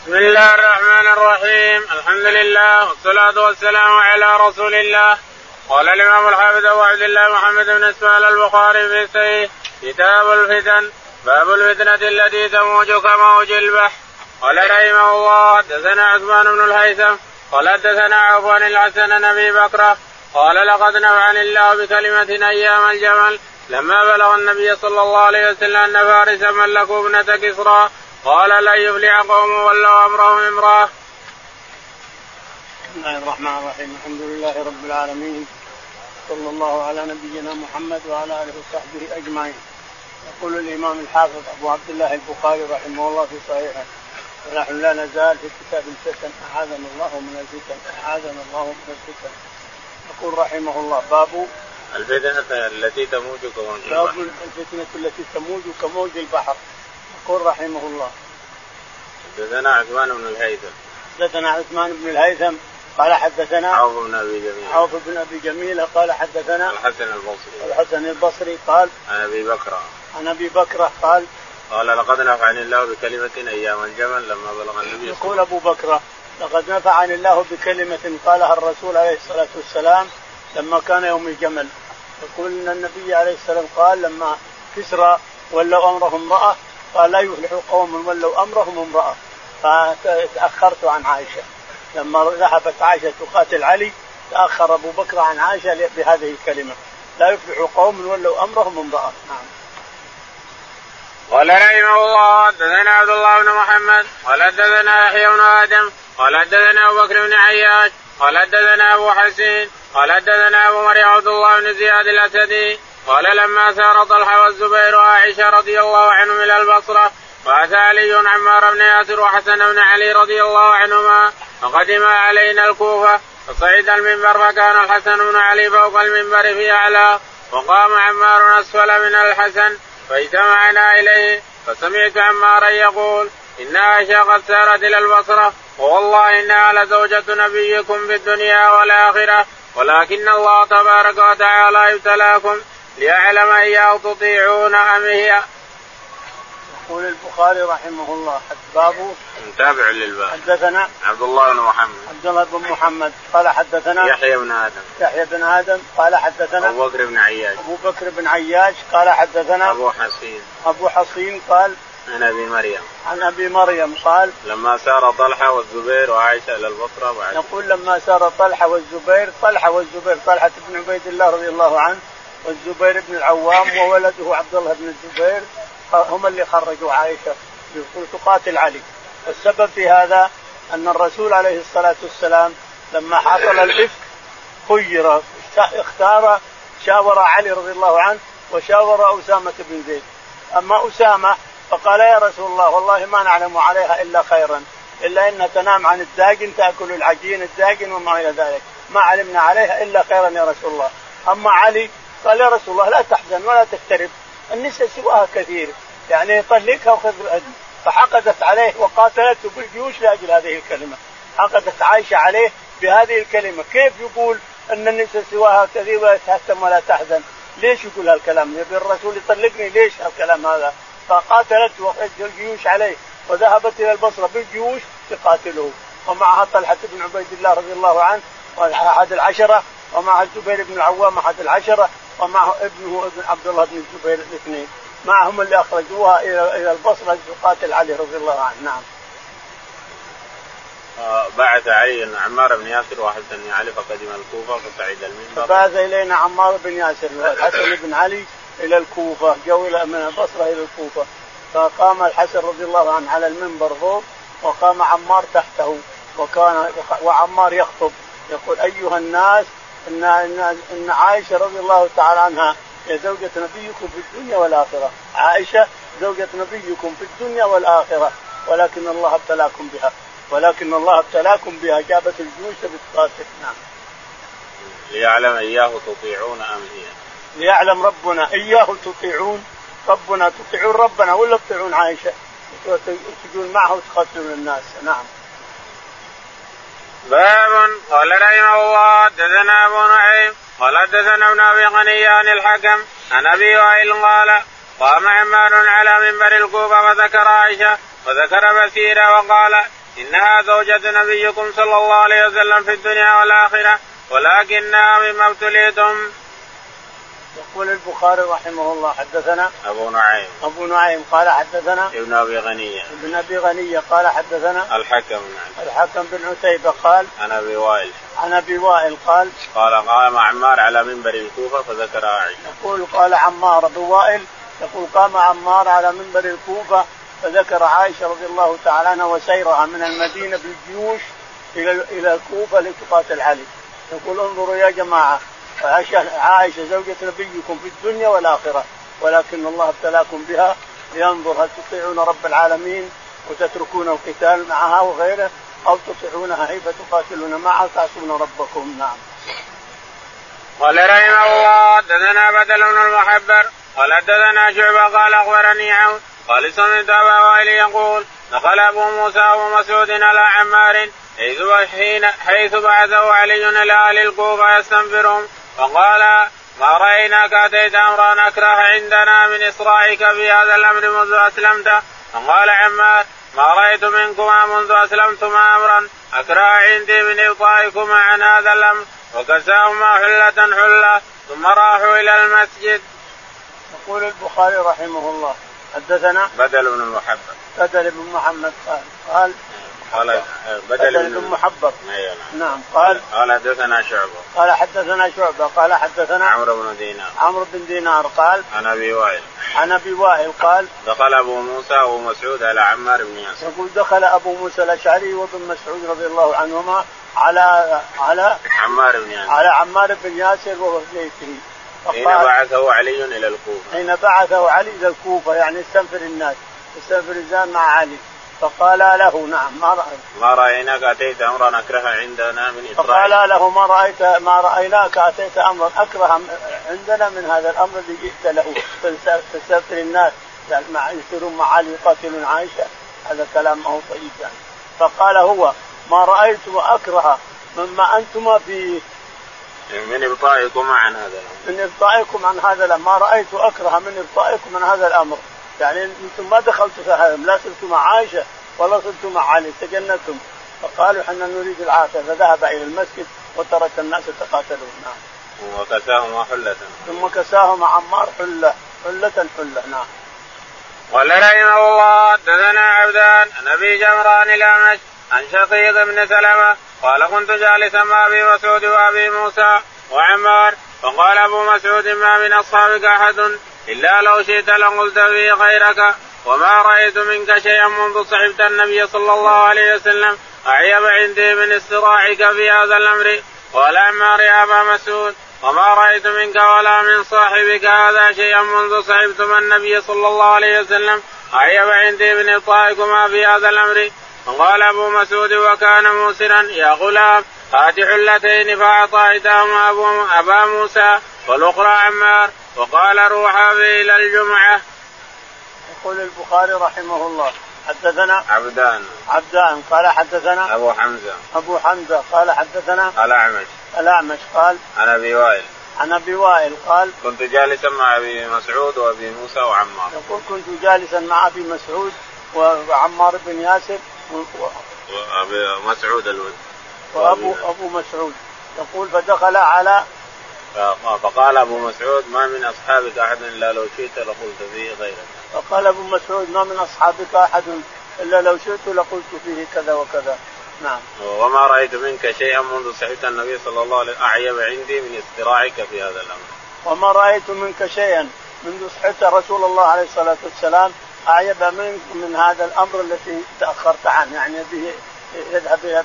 بسم الله الرحمن الرحيم. الحمد لله والصلاة والسلام على رسول الله. قال الإمام الحافظ أبو عبد الله محمد بن إسماعيل البخاري في صحيح كتاب الفتن باب الفتنة التي تموج كموج البحر. قال رحمه الله حدثنا عثمان بن الهيثم قال حدثنا عن الحسن نبي بكرة قال لقد نفعني الله بكلمة أيام الجمل لما بلغ النبي صلى الله عليه وسلم أن فارسا ملكوا ابنة كسرى قال لن يفلح قوم ولوا أمرهم امرأة. بسم الله الرحمن الرحيم الحمد لله رب العالمين صلى الله على نبينا محمد وعلى آله وصحبه أجمعين. يقول الإمام الحافظ أبو عبد الله البخاري رحمه الله في صحيحه ونحن لا نزال في كتاب الفتن أعاذنا الله من الفتن أعاذنا الله من الفتن. يقول رحمه الله باب الفتنة التي تموج كموج باب البحر. الفتنة التي تموج كموج البحر. يقول رحمه الله. حدثنا عثمان بن الهيثم. حدثنا عثمان بن الهيثم قال حدثنا عوف بن أبي جميل. عوف بن أبي جميله قال حدثنا الحسن البصري. الحسن البصري قال عن أبي بكر. عن أبي بكره قال قال لقد نفعني الله بكلمة أيام الجمل لما بلغ النبي يقول أبو بكره لقد نفعني الله بكلمة قالها الرسول عليه الصلاة والسلام لما كان يوم الجمل. يقول إن النبي عليه السلام قال لما كسرى ولوا أمره امرأة قال لا يفلح قوم ولوا أمرهم امرأة. فتأخرت عن عائشة. لما ذهبت عائشة تقاتل علي تأخر أبو بكر عن عائشة بهذه الكلمة. لا يفلح قوم ولوا أمرهم امرأة. نعم. قال رحمه الله حدثنا عبد الله بن محمد قال حدثنا يحيى بن آدم قال حدثنا أبو بكر بن عياش قال حدثنا أبو حسين قال حدثنا أبو مريم عبد الله بن زياد الأسدي قال لما سار طلحة والزبير وعائشة رضي الله عنهم إلى البصرة وأتى علي عمار بن ياسر وحسن بن علي رضي الله عنهما فقدما علينا الكوفة فصعد المنبر فكان الحسن بن علي فوق المنبر في اعلاه وقام عمار أسفل من الحسن فاجتمعنا إليه فسمعت عمارا يقول ان عائشه قد سارت إلى البصرة والله إنها لزوجة نبيكم في الدنيا والآخرة ولكن الله تبارك وتعالى ابتلاكم ليعلم اياه تطيعون أم هي. يقول البخاري رحمه الله باب متابع للباب. حدثنا. عبد الله بن محمد. عبد الله بن محمد. قال حدثنا. يحيى بن آدم. يحيى بن آدم. قال حدثنا. أبو بكر بن عياش. أبو بكر بن عياش. قال حدثنا. أبو حسين. أبو حصين قال. عن أبي مريم. عن أبي مريم قال. لما سار طلحة والزبير وعائشة إلى البصرة بعد يقول لما سار طلحة والزبير طلحة والزبير طلحة بن عبيد الله رضي الله عنه والزبير بن العوام وولده عبد الله بن الزبير هم اللي خرجوا عائشة. تقاتل علي. والسبب في هذا أن الرسول عليه الصلاة والسلام لما حصل الإفك خير. اختار شاور علي رضي الله عنه وشاور أسامة بن زيد. أما أسامة فقال يا رسول الله والله ما نعلم عليها إلا خيرا. إلا إنها تنام عن الداجن تأكل العجين الداجن وما إلى ذلك. ما علمنا عليها إلا خيرا يا رسول الله. أما علي قال يا رسول الله لا تحزن ولا تكترب النساء سواها كثير يعني طلقها وخذ الأجر فحقدت عليه وقاتلته بالجيوش لأجل هذه الكلمة. حقدت عائشة عليه بهذه الكلمة. كيف يقول إن النساء سواها كثير ولا تهتم ولا تحزن؟ ليش يقول هالكلام؟ يبي الرسول يطلقني ليش هالكلام هذا؟ فقاتلته واخرجت الجيوش عليه وذهبت إلى البصرة بالجيوش تقاتله. ومعها طلحة بن عبيد الله رضي الله عنه أحد العشرة ومع الزبير بن العوام أحد العشرة ومعه ابنه ابن عبد الله بن الزبير الاثنين. معهم اللي أخرجوها إلى إلى البصرة تقاتل علي رضي الله عنه. نعم. آه، بعث علي عمار بن ياسر وحسن بن علي فقدم الكوفة فصعد المنبر. فبعث إلينا عمار بن ياسر والحسن بن علي إلى الكوفة جو إلى من البصرة إلى الكوفة. فقام الحسن رضي الله عنه على المنبر فوق وقام عمار تحته وكان وعمار يخطب يقول أيها الناس ان ان إن عائشة رضي الله تعالى عنها هي زوجة نبيكم في الدنيا والآخرة. عائشة زوجة نبيكم في الدنيا والآخرة. ولكن الله ابتلاكم بها. ولكن الله ابتلاكم بها. جابت الجيوش بتقاتل نعم. ليعلم إياه تطيعون أم هي. ليعلم ربنا إياه تطيعون. ربنا تطيعون ربنا ولا تطيعون عائشة؟ تجون معه وتقاتلون الناس. نعم. باب قال رحمه الله حدثنا ابو نعيم قال حدثنا ابن ابي غني عن الحكم عن ابي وائل قال قام عمار على منبر الكوفة فذكر عائشة وذكر بسيرة وقال إنها زوجة نبيكم صلى الله عليه وسلم في الدنيا والآخرة ولكنها مما ابتليتم. يقول البخاري رحمه الله حدثنا أبو نعيم. أبو نعيم قال حدثنا ابن أبي غنية ابن أبي غنية قال حدثنا الحكم. نعم الحكم بن عتيبة قال عن أبي وائل. عن أبي وائل قال قال قام عمار على منبر الكوفة فذكر عائشة يقول قال عمار أبو وائل يقول قام عمار على منبر الكوفة فذكر عائشة رضي الله تعالى عنها وسيرها من المدينة بالجيوش إلى إلى الكوفة لتقاتل علي. يقول انظروا يا جماعة عائشة زوجة نبيكم في الدنيا والآخرة ولكن الله ابتلاكم بها لينظر هل تطيعون رب العالمين وتتركون القتال معها وغيره أو تطيعونها هي فتقاتلون معها تعصون ربكم. نعم. قال رحمه الله دثنا بدل بن المحبر. قال دثنا شعبة. قال أخبرني عون. قال سمعت أبا وائل يقول دخل أبو موسى وأبو مسعود على عمار حيث حيث بعثه علي إلى أهل الكوفة يستنفرهم. فقال ما رايناك أتيت أمرا اكره عندنا من اصرائك في هذا الأمر منذ أسلمت؟ فقال عمار ما رأيت منكما منذ أسلمتما أمرا. أكره عندي من إبطائكما عن هذا الأمر. وكساهما حلة حلة ثم راحوا إلى المسجد. يقول البخاري رحمه الله حدثنا بدل بن المحبب بدل بن محمد قال قال قال بدل بن محبب أيوه نعم. قال. قال حدثنا شعبة. قال حدثنا شعبة. قال حدثنا عمرو بن دينار. عمرو بن دينار قال عن أبي وائل. عن أبي وائل قال دخل أبو موسى وابو مسعود على عمار بن ياسر. يقول دخل أبو موسى الأشعري وابن مسعود رضي الله عنهما على على عمار بن ياسر. على عمار بن ياسر وهو بيته. حين بعثه علي إلى الكوفة. حين بعثه علي إلى الكوفة يعني استنفر الناس استنفر الزان مع علي. فقال له نعم ما رأيت. ما رأيناك أتيت أمرا أكره عندنا من إطراء فقال له ما رأيت ما رأيناك أتيت أمرا أكره عندنا من هذا الأمر اللي جئت له. تستنفر الناس يعني مع يصيرون مع علي يقاتلون عائشة. هذا كلام ما هو طيب يعني. فقال هو ما رأيت وأكره مما انتما فيه من إبطائكم عن هذا الأمر. من إبطائكم عن هذا الأمر. ما رأيت اكره من إبطائكم عن هذا الأمر. يعني أنتم ما دخلتوا في هذا لا صرتوا مع عائشة ولا صرتوا مع علي تجنتم فقالوا إحنا نريد العافية فذهب إلى المسجد وترك الناس يتقاتلون نعم. وكساهما حلة. ثم كساهما عمار حلة حلة حلة نعم. قال رحمه الله حدثنا عبدان عن أبي جمران الامش عن شقيق بن سلمة قال كنت جالسا مع أبي مسعود وأبي موسى وعمار فقال أبو مسعود ما من اصحابك أحد إلا لو شئت لقلت به خيرك. وما رأيت منك شيئا منذ صحبت النبي صلى الله عليه وسلم. أعيب عندي من استراعك في هذا الأمر. قال عمار يا أبا مسعود. وما رأيت منك ولا من صاحبك هذا شيئا منذ صحبتم النبي صلى الله عليه وسلم. أعيب عندي من اطاعكما في هذا الأمر. قال أبو مسعود وكان موسرا يا غلام هات حلتين فاعطى احداهما ابو أبا موسى والأخرى عمار. وقال روحا إلى الجمعة. يقول البخاري رحمه الله حدثنا عبدان. عبدان قال حدثنا أبو حمزة. أبو حمزة قال حدثنا الاعمش الأعمش قال عن أبي وائل. عن أبي وائل قال كنت جالسا مع أبي مسعود وأبي موسى وعمار. يقول كنت جالسا مع أبي مسعود وعمار بن ياسر وأبي مسعود الود. وابو أبو مسعود. يقول فدخل على فقال أبو مسعود ما من أصحابك أحد إلا لو شئت لقلت فيه غيرك. فقال أبو مسعود ما من أصحابك أحد إلا لو شئت لقلت فيه كذا وكذا. نعم. وما رأيت منك شيئا منذ صحبت النبي صلى الله عليه وسلم أعيب عندي من استراعك في هذا الأمر. وما رأيت منك شيئا منذ صحبت رسول الله عليه الصلاة والسلام أعيب منك من هذا الأمر الذي تأخرت عنه يعني به يذهب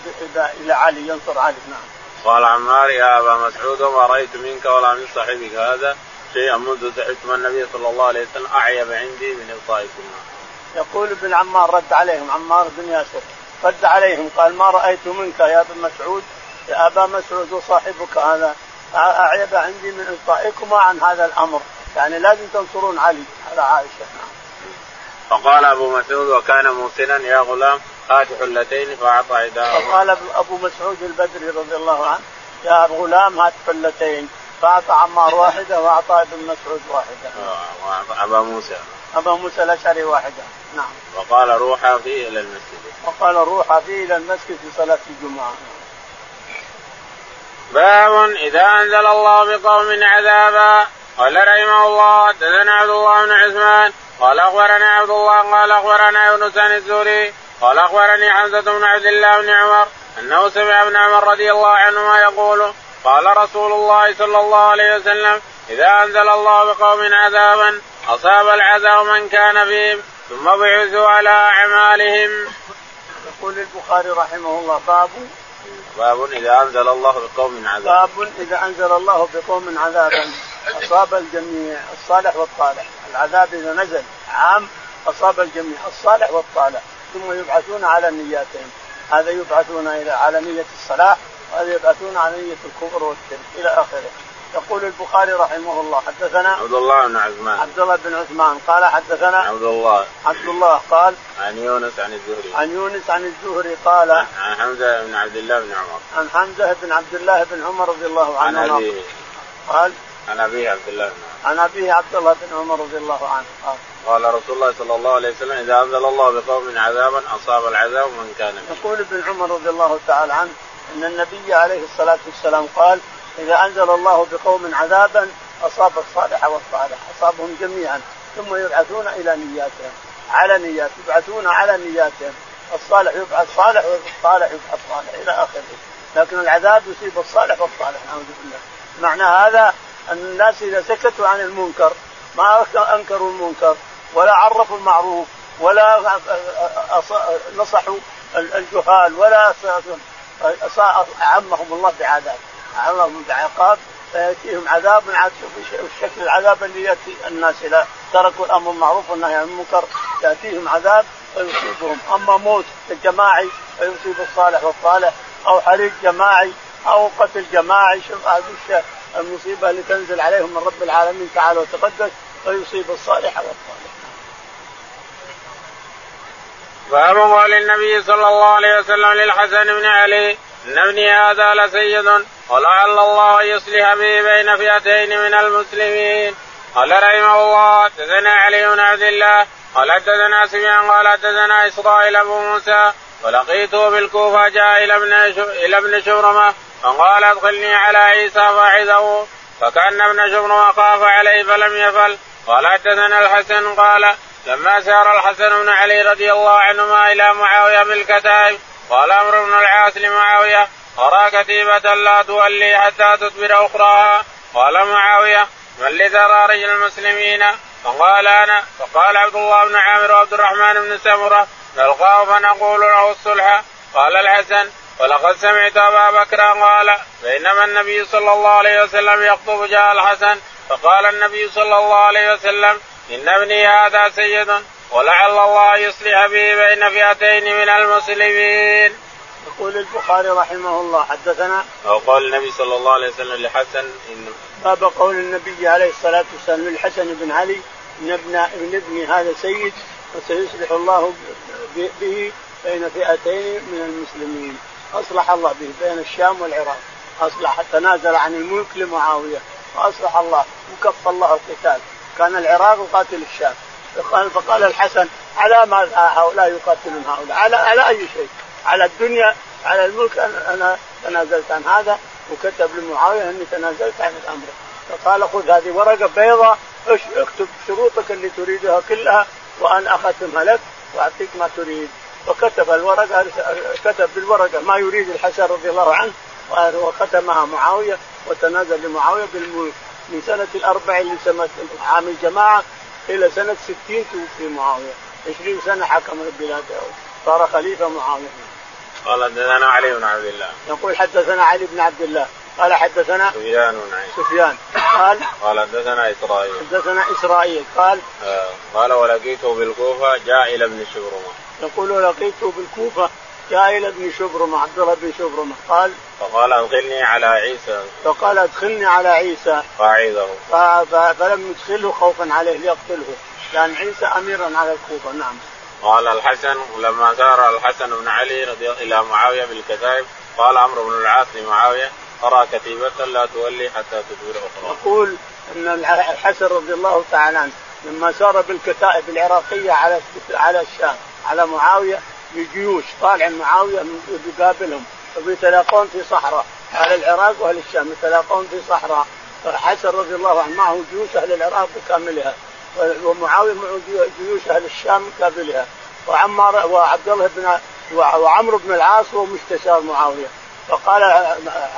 إلى علي ينصر علي نعم. قال عمار يا أبا مسعود وما رأيت منك ولا من صاحبك هذا شيئا منذ سعدت من النبي صلى الله عليه وسلم اعيب عندي من ابطائكم. يقول ابن عمار رد عليهم عمار بن ياسر رد عليهم قال ما رأيت منك يا ابن مسعود يا أبا مسعود وصاحبك هذا اعيب عندي من ابطائكما عن هذا الأمر يعني لازم تنصرون علي على عائشة نعم. فقال أبو مسعود وكان موسنا يا غلام هات حلتين فأعطى عداه فقال ابو مسعود البدري رضي الله عنه يا غلام هات حلتين فأعطى عمار واحدة وأعطى ابن مسعود واحدة. أبا موسى. أبا موسى الأشعري واحدة. نعم. وقال روحا فيه إلى المسجد. وقال روحا فيه إلى المسجد في صلاه الجمعة. باب إذا أنزل الله بقوم عذابا. قال رحمه الله حدثنا عبد الله بن عثمان. قال أخبرنا عبد الله قال أخبرنا يونس عن الزهري. قال أخبرني حمزة بن عبد الله بن عمر أنه سمع ابن عمر رضي الله عنهما يقول قال رسول الله صلى الله عليه وسلم إذا أنزل الله بقوم عذابا أصاب العذاب من كان فيهم ثم بعثوا على أعمالهم. يقول البخاري رحمه الله باب باب إذا أنزل الله بقوم عذابا. باب إذا أنزل الله بقوم عذابا أصاب الجميع الصالح والطالح. العذاب إذا نزل عام أصاب الجميع الصالح والطالح. ثم يبعثون على نياتهم. هذا يبعثون إلى على نية الصلاح وهذا يبعثون على نية الكفر والشرك إلى آخره. يقول البخاري رحمه الله حدثنا عبد الله بن عثمان. عبد الله بن عثمان قال حدثنا عبد الله. عبد الله قال عن يونس عن الزهري. عن يونس عن الزهري قال عن حمزة بن عبد الله بن عمر. عن حمزة بن عبد الله بن عمر رضي الله عنه عن أبيه. قال عن ابيه عبد الله بن عن ابيه عبد الله بن عمر رضي الله عنه. قال. قال رسول الله صلى الله عليه وسلم إذا انزل الله بقوم عذابا أصاب العذاب من كان فيه. يقول ابن عمر رضي الله تعالى عنه إن النبي عليه الصلاة والسلام قال إذا أنزل الله بقوم عذابا أصاب الصالح والصالح أصابهم جميعا ثم يبعثون إلى نياتهم على نيات يبعثون على نياتهم الصالح يبعث صالح والصالح يبعث صالح إلى آخره. لكن العذاب يصيب الصالح والصالح نعوذ بالله. معنى هذا أن الناس إذا سكتوا عن المنكر ما أنكروا المنكر ولا عرفوا المعروف ولا نصحوا الجهال ولا عمهم الله بعذاب. عمهم بعقاب فيأتيهم عذاب من الشكل العذاب اللي يأتي الناس إذا تركوا الأمر بالمعروف والنهي عن المنكر يأتيهم عذاب فيصيبهم. أما موت جماعي فيصيب الصالح والصالح أو حريق جماعي أو قتل جماعي شوف المصيبة اللي تنزل عليهم من رب العالمين تعالى وتقدس فيصيب الصالح والصالح. باب قول النبي صلى الله عليه وسلم للحسن بن علي إن ابني هذا لسيد ولعل الله يصلح به بين فئتين من المسلمين قال رحمه الله حدثنا علي بن عبد الله قال حدثنا سفيان قال حدثنا إسرائيل ابو موسى ولقيته بالكوفة جاء إلى ابن إلى ابن فقال أدخلني على عيسى فاعظه فكأن ابن شبرمه خاف عليه فلم يفل. قال حدثنا الحسن قال لما سار الحسن بن علي رضي الله عنهما إلى معاوية بالكتائب قال أمر بن العاص لمعاوية أرى كتيبة لا تولي حتى تدبر أخراها؟ قال معاوية من لثرى رجل المسلمين؟ فقال أنا. فقال عبد الله بن عامر وعبد الرحمن بن سمرة نلقاه فنقول له الصلح. قال الحسن ولقد سمعت أبا بكر قال بينما النبي صلى الله عليه وسلم يخطب جاء الحسن فقال النبي صلى الله عليه وسلم إن ابني هذا سيد ولعل الله يصلح به بين فئتين من المسلمين. يقول البخاري رحمه الله حدثنا أو قول النبي صلى الله عليه وسلم لحسن إن باب قول النبي عليه الصلاة والسلام للحسن بن علي إن ابن ابن ابني هذا سيد وسيصلح الله به بين فئتين من المسلمين أصلح الله به بين الشام والعراق أصلح تنازل عن الملك لمعاوية وأصلح الله وكف الله القتال. كان العراق يقاتل الشام. فقال الحسن على ما هؤلاء يقاتلون هؤلاء؟ على على أي شيء؟ على الدنيا على الملك أنا تنازلت عن هذا وكتب لمعاوية أني تنازلت عن الأمر. فقال خذ هذه ورقة بيضاء اكتب شروطك اللي تريدها كلها وأنا أختمها لك وأعطيك ما تريد. وكتب الورقة كتب بالورقة ما يريد الحسن رضي الله عنه وختمها معاوية وتنازل لمعاوية بالملك. من سنة الأربع لسنة عام الجماعة إلى سنة 60 توفي معاوية. 20 سنة حكم البلاد صار خليفة معاوية. قال حدثنا علي بن عبد الله. يقول حدثنا علي بن عبد الله. قال حدثنا سفيان بن سفيان. قال قال حدثنا إسرائيل. حدثنا إسرائيل. قال آه قال ولقيته بالكوفة جاء إلى ابن شبرمه يقول لقيته بالكوفة جاء ابن شبرمه عبد الله بن شبرمه قال فقال أدخلني على عيسى. فقال أدخلني على عيسى. فاعيذه فلم يدخله خوفا عليه ليقتله. كان عيسى اميرا على الكوفة. نعم. قال الحسن لما سار الحسن بن علي رضي إلى معاوية بالكتائب قال عمرو بن العاص لمعاوية أرى كتيبة لا تولي حتى تدبر أخرى. يقول إن الحسن رضي الله تعالى عنه لما سار بالكتائب العراقية على على الشام على معاوية بجيوش طالع معاوية يقابلهم وبيتلاقون في صحراء أهل العراق وأهل الشام يتلاقون في صحراء. حسن رضي الله عنه معه جيوش أهل العراق بكاملها ومعاوية معه جيوش أهل الشام بكاملها. وعمار وعبد الله بن وعمرو بن العاص هو مستشار معاوية. فقال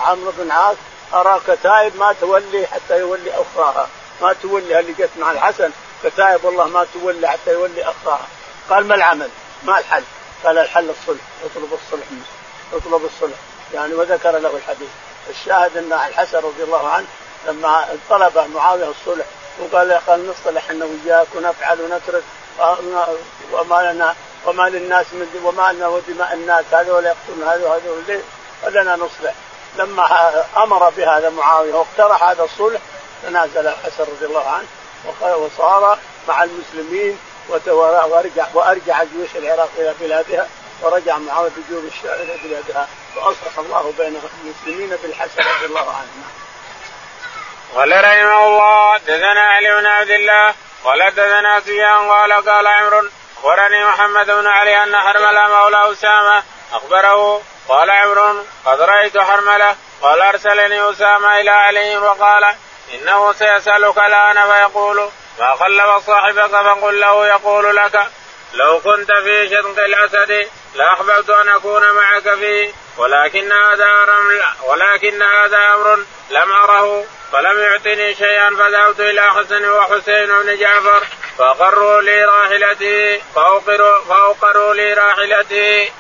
عمرو بن العاص أرى كتائب ما تولي حتى يولي أخراها. ما تولي؟ اللي جت مع الحسن. كتائب والله ما تولي حتى يولي أخراها. قال ما العمل؟ ما الحل؟ قال الحل الصلح اطلب الصلح منه اطلب الصلح يعني وذكر له الحديث الشاهد أن الحسن رضي الله عنه لما طلب معاوية الصلح وقال قال نصطلح أنا وياك ونفعل ونترك وما لنا وما للناس من وما لنا ودماء الناس هذول يقتلون هذا وهذا؟ فلنا نصلح لما أمر بهذا معاوية واقترح هذا الصلح تنازل الحسن رضي الله عنه وصار مع المسلمين وارجع وأرجع جيوش العراق إلى بلادها ورجع معاوية بجيوش الشام إلى بلادها وأصلح الله بين المسلمين بالحسن رضي الله عنه. قال رحمه الله دثنا علي بن عبد الله قال دثنا سفيان قال قال عمرو أخبرني محمد بن علي أن حرملة مولى أسامة أخبره قال عمرو قد رأيت حرملة قال أرسلني أسامة إلى علي وقال إنه سيسألك الآن فيقول ما خلف صاحبك فقل له يقول لك لو كنت في شدق الأسد لاحببت أن أكون معك فيه ولكن هذا أمر ولكن هذا أمر لم أره فلم يعطني شيئا فذهبت إلى حسن وحسين بن جعفر فأقروا لي راحلتي فأوقروا فأوقروا لي راحلتي.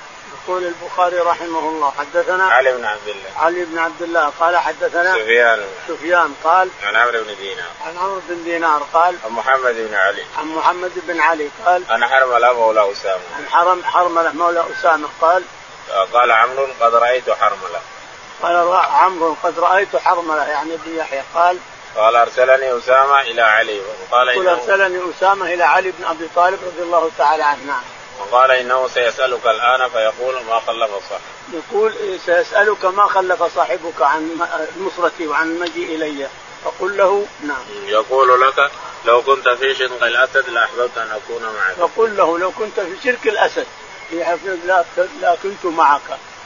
يقول البخاري رحمه الله حدثنا علي بن عبد الله. علي بن عبد الله قال حدثنا سفيان. سفيان قال عن عمرو بن دينار. عن عمرو بن دينار قال عن محمد بن علي. عن محمد بن علي قال عن حرملة مولى أسامة. عن حرم حرملة مولى أسامة قال قال عمرو قد رأيت حرملة قال عمرو قد رأيت حرملة يعني ابن يحيى قال قال أرسلني أسامة إلى علي وقال إنه أرسلني أسامة إلى علي بن أبي طالب رضي الله تعالى عنه. نعم وقال إنه سيسألك الآن فيقول ما خلف صاحبك. يقول سيسألك ما خلف صاحبك عن نصرتي وعن المجيء إلي فقل له نعم. يقول لك لو كنت في شرك الأسد لأحببت أن أكون معك. فقل له لو كنت في شرك الأسد لا لا كنت معك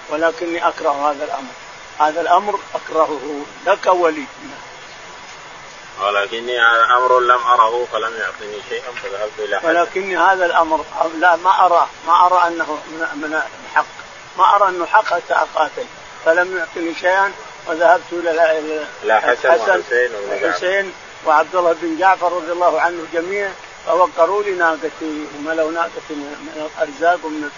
ولكني أكره هذا الأمر. هذا الأمر أكرهه لك ولي. نعم. ولكني أمر لم أره فلم يعطني شيئا فذهبت إلى حد. ولكني هذا الأمر لا ما اراه ما أرى أنه من حق ما أرى أنه حق حتى أقاتل. فلم يعطني شيئا وذهبت إلى إلى حسن وحسين وعبد الله بن جعفر رضي الله عنه جميع فوقروا لي ناقتي وملوا ناقتي من الأرزاق ومن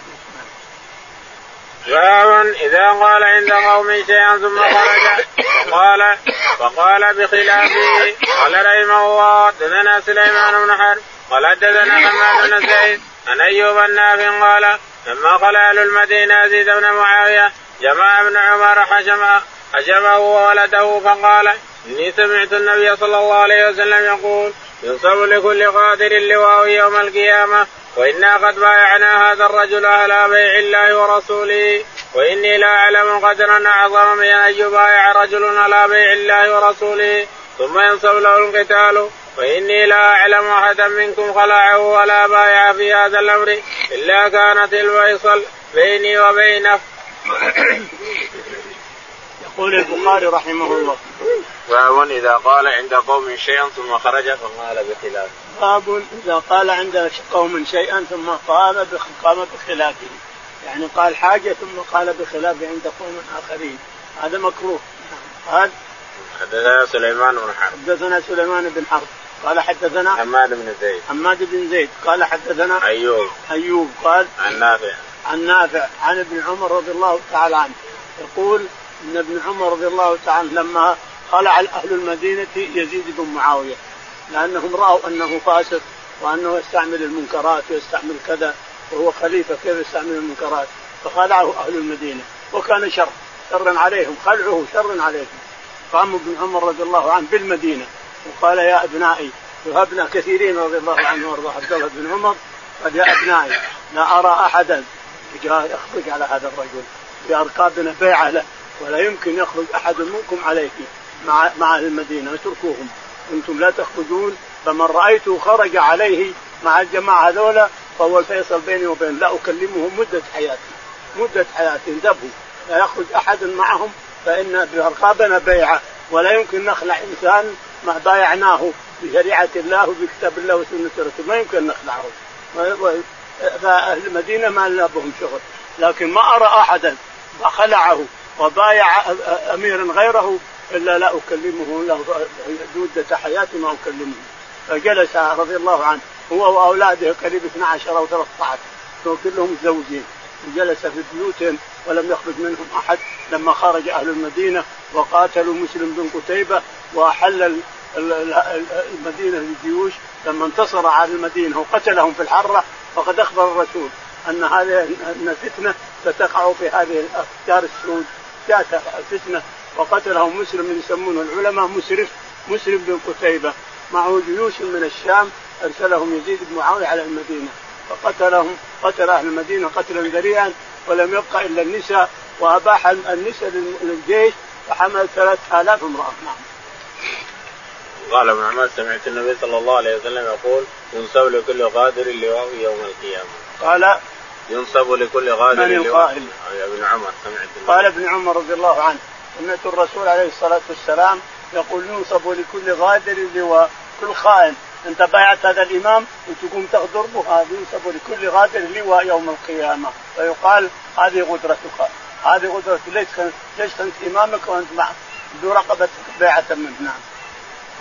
باب إذا قال عند قوم شيئا ثم خرج. قال فقال بخلافه قال رحمه الله دثنا سليمان بن حرب قال دثنا حماد بن زيد عن أيوب النافع قال لما قال أهل المدينة يزيد بن معاوية جمع ابن عمر حشم حشمه وولده فقال إني سمعت النبي صلى الله عليه وسلم يقول ينصب لكل قادر لواء يوم القيامة وإنا قد بايعنا هذا الرجل على بيع الله ورسوله. وإني لا أعلم قدرا أعظم من أن يبايع رجل على بيع الله ورسوله. ثم ينصب له القتال. وإني لا أعلم احدا منكم خلعه ولا بايع في هذا الأمر إلا كانت الفيصل بيني وبينه. يقول البخاري رحمه الله. باب إذا قال عند قوم شيئا ثم خرج فقال بخلافه. باب إذا قال عند قوم شيئا ثم قال قام بخلافه. يعني قال حاجة ثم قال بخلافه عند قوم آخرين. هذا مكروه. قال حدثنا سليمان بن حرب. حدثنا سليمان بن حرب. قال حدثنا حماد بن زيد. حماد بن زيد. قال حدثنا أيوب. أيوب. قال عن نافع. عن نافع. عن ابن عمر رضي الله تعالى عنه. يقول إن ابن عمر رضي الله تعالى لما خلع أهل المدينة يزيد بن معاوية لأنهم رأوا أنه فاسق وأنه يستعمل المنكرات ويستعمل كذا وهو خليفة كيف يستعمل المنكرات؟ فخلعه أهل المدينة وكان شر شرا عليهم خلعه شر عليهم. قام ابن عمر رضي الله عنه بالمدينة وقال يا أبنائي وهبنا كثيرين رضي الله عنه وأرضاه عبد الله بن عمر قال يا أبنائي لا أرى أحدا يخرج على هذا الرجل في اركابنا بيعة له. ولا يمكن يخرج أحد منكم عليه مع مع المدينة اتركوهم. أنتم لا تخرجون فمن رأيته خرج عليه مع الجماعة هذولا فهو الفيصل بيني وبين لا اكلمه مدة حياتي مدة حياتي انتبهوا. لا يخرج أحد معهم فإن برقابنا بيعه ولا يمكن نخلع إنسان ما بايعناه بشريعة الله وبكتاب الله وسنة رسوله. ما يمكن نخلعه. فأهل المدينة ما لنا شغل. لكن ما أرى أحدا خلعه. وبايع اميرا غيره إلا لا أكلمه له مده حياتي ما أكلمه. فجلس رضي الله عنه هو وأولاده قريب 12 أو 13 كلهم متزوجين. وجلس في بيوتهم ولم يخرج منهم أحد. لما خرج أهل المدينة وقاتلوا مسلم بن قتيبة وأحل المدينة للجيوش لما انتصر على المدينة وقتلهم في الحرة فقد أخبر الرسول أن هذه ان فتنه ستقع في هذه الافكار السود. جاءت فتنة وقتلهم مسلم يسمونه العلماء مسرف مسلم بن قتيبة معه جيوش من الشام أرسلهم يزيد بن معاوية على المدينة. فقتلهم قتل أهل المدينة قتلا ذريعا ولم يبقى إلا النساء وأباح النساء للجيش فحمل ثلاث آلاف امرأة. نعم. قال ابن عمر سمعت النبي صلى الله عليه وسلم يقول ينسب لكل غادر لواء يوم القيامة. قال ينسب لكل غادر من القائل ابن عمر سمعت قال ابن عمر رضي الله عنه سمعت الرسول عليه الصلاة والسلام يقول ينصب لكل غادر لواء كل خائن. انت بايعت هذا الإمام وتقوم تغدر به هذا ينصب لكل غادر لواء يوم القيامة. فيقال هذه غدرتك هذه غدرتك ليش ليش كنت إمامك وأنت مع ذو رقبة بيعة منه نعم.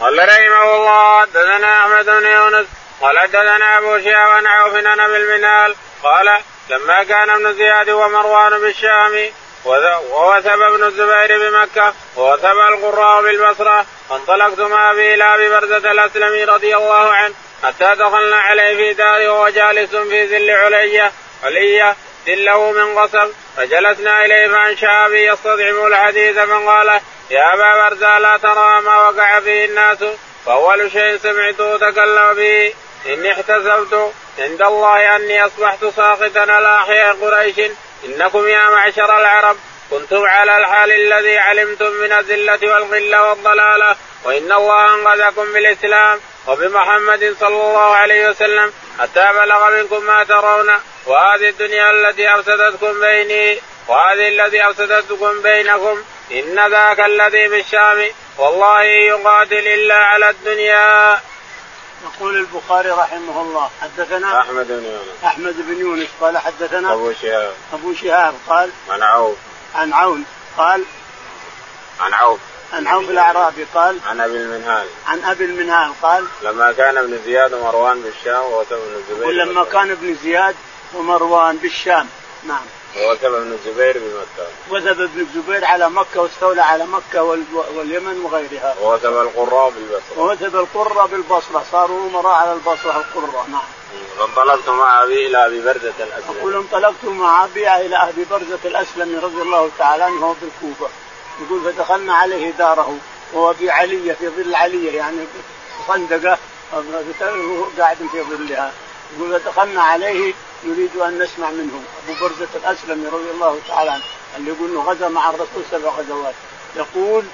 قال رحمه الله حدثنا أحمد بن يونس قال حدثنا أبو شهاب عن عوف المنال قال لما كان ابن زياد ومروان بالشام ووثب ابن الزبير بمكة ووثب القراء بالبصرة فانطلقت مع أبي إلى أبي برزة الأسلمي رضي الله عنه حتى دخلنا عليه في داره وهو جالس في ظل علية علية ظله من قصب فجلسنا إليه فأنشأ به يستضعف الحديث فقال يا أبا برزة لا ترى ما وقع فيه الناس فأول شيء سمعته تكلم به إني احتسبت عند الله أني أصبحت ساقطا على أحياء قريش. إنكم يا معشر العرب كنتم على الحال الذي علمتم من الذلة والقلة والضلالة. وإن الله أنقذكم بالإسلام وبمحمد صلى الله عليه وسلم. حتى بلغ منكم ما ترون. وهذه الدنيا التي أفسدتكم بيني وهذه التي أفسدتكم بينكم. إن ذاك الذي بالشام والله يقاتل إلا على الدنيا. يقول البخاري رحمه الله حدثنا أحمد بن يونس. أحمد بن يونس قال حدثنا أبو شهاب. أبو شهاب قال عن عوف. عن عون قال عن عوف. عن عوف الأعرابي قال عن أبي المنهال. عن أبي المنهال قال لما كان ابن زياد ومروان بالشام ووثب ابن الزبير ولما كان ابن زياد ومروان بالشام. نعم. ووثب ابن الزبير بمكة. وثب ابن الزبير على مكة واستولى على مكة واليمن وغيرها. ووثب القراء بالبصرة. ووثب القراء بالبصرة. صاروا أمراء على البصرة القراء نعم. فانطلقت مع أبي إلى أبي برزة الأسلمي يقول انطلقت مع أبي إلى أبي برزة الأسلمي رضي الله تعالى عنه وهو بالكوفة يقول فدخلنا عليه داره وهو في علية في ظل علية يعني خندقة قاعد في ظلها. يقول فدخلنا عليه نريد أن نسمع منه أبو برزة الأسلمي رضي الله تعالى عنه اللي يقول إنه غزا مع الرسول سبع غزوات. يقول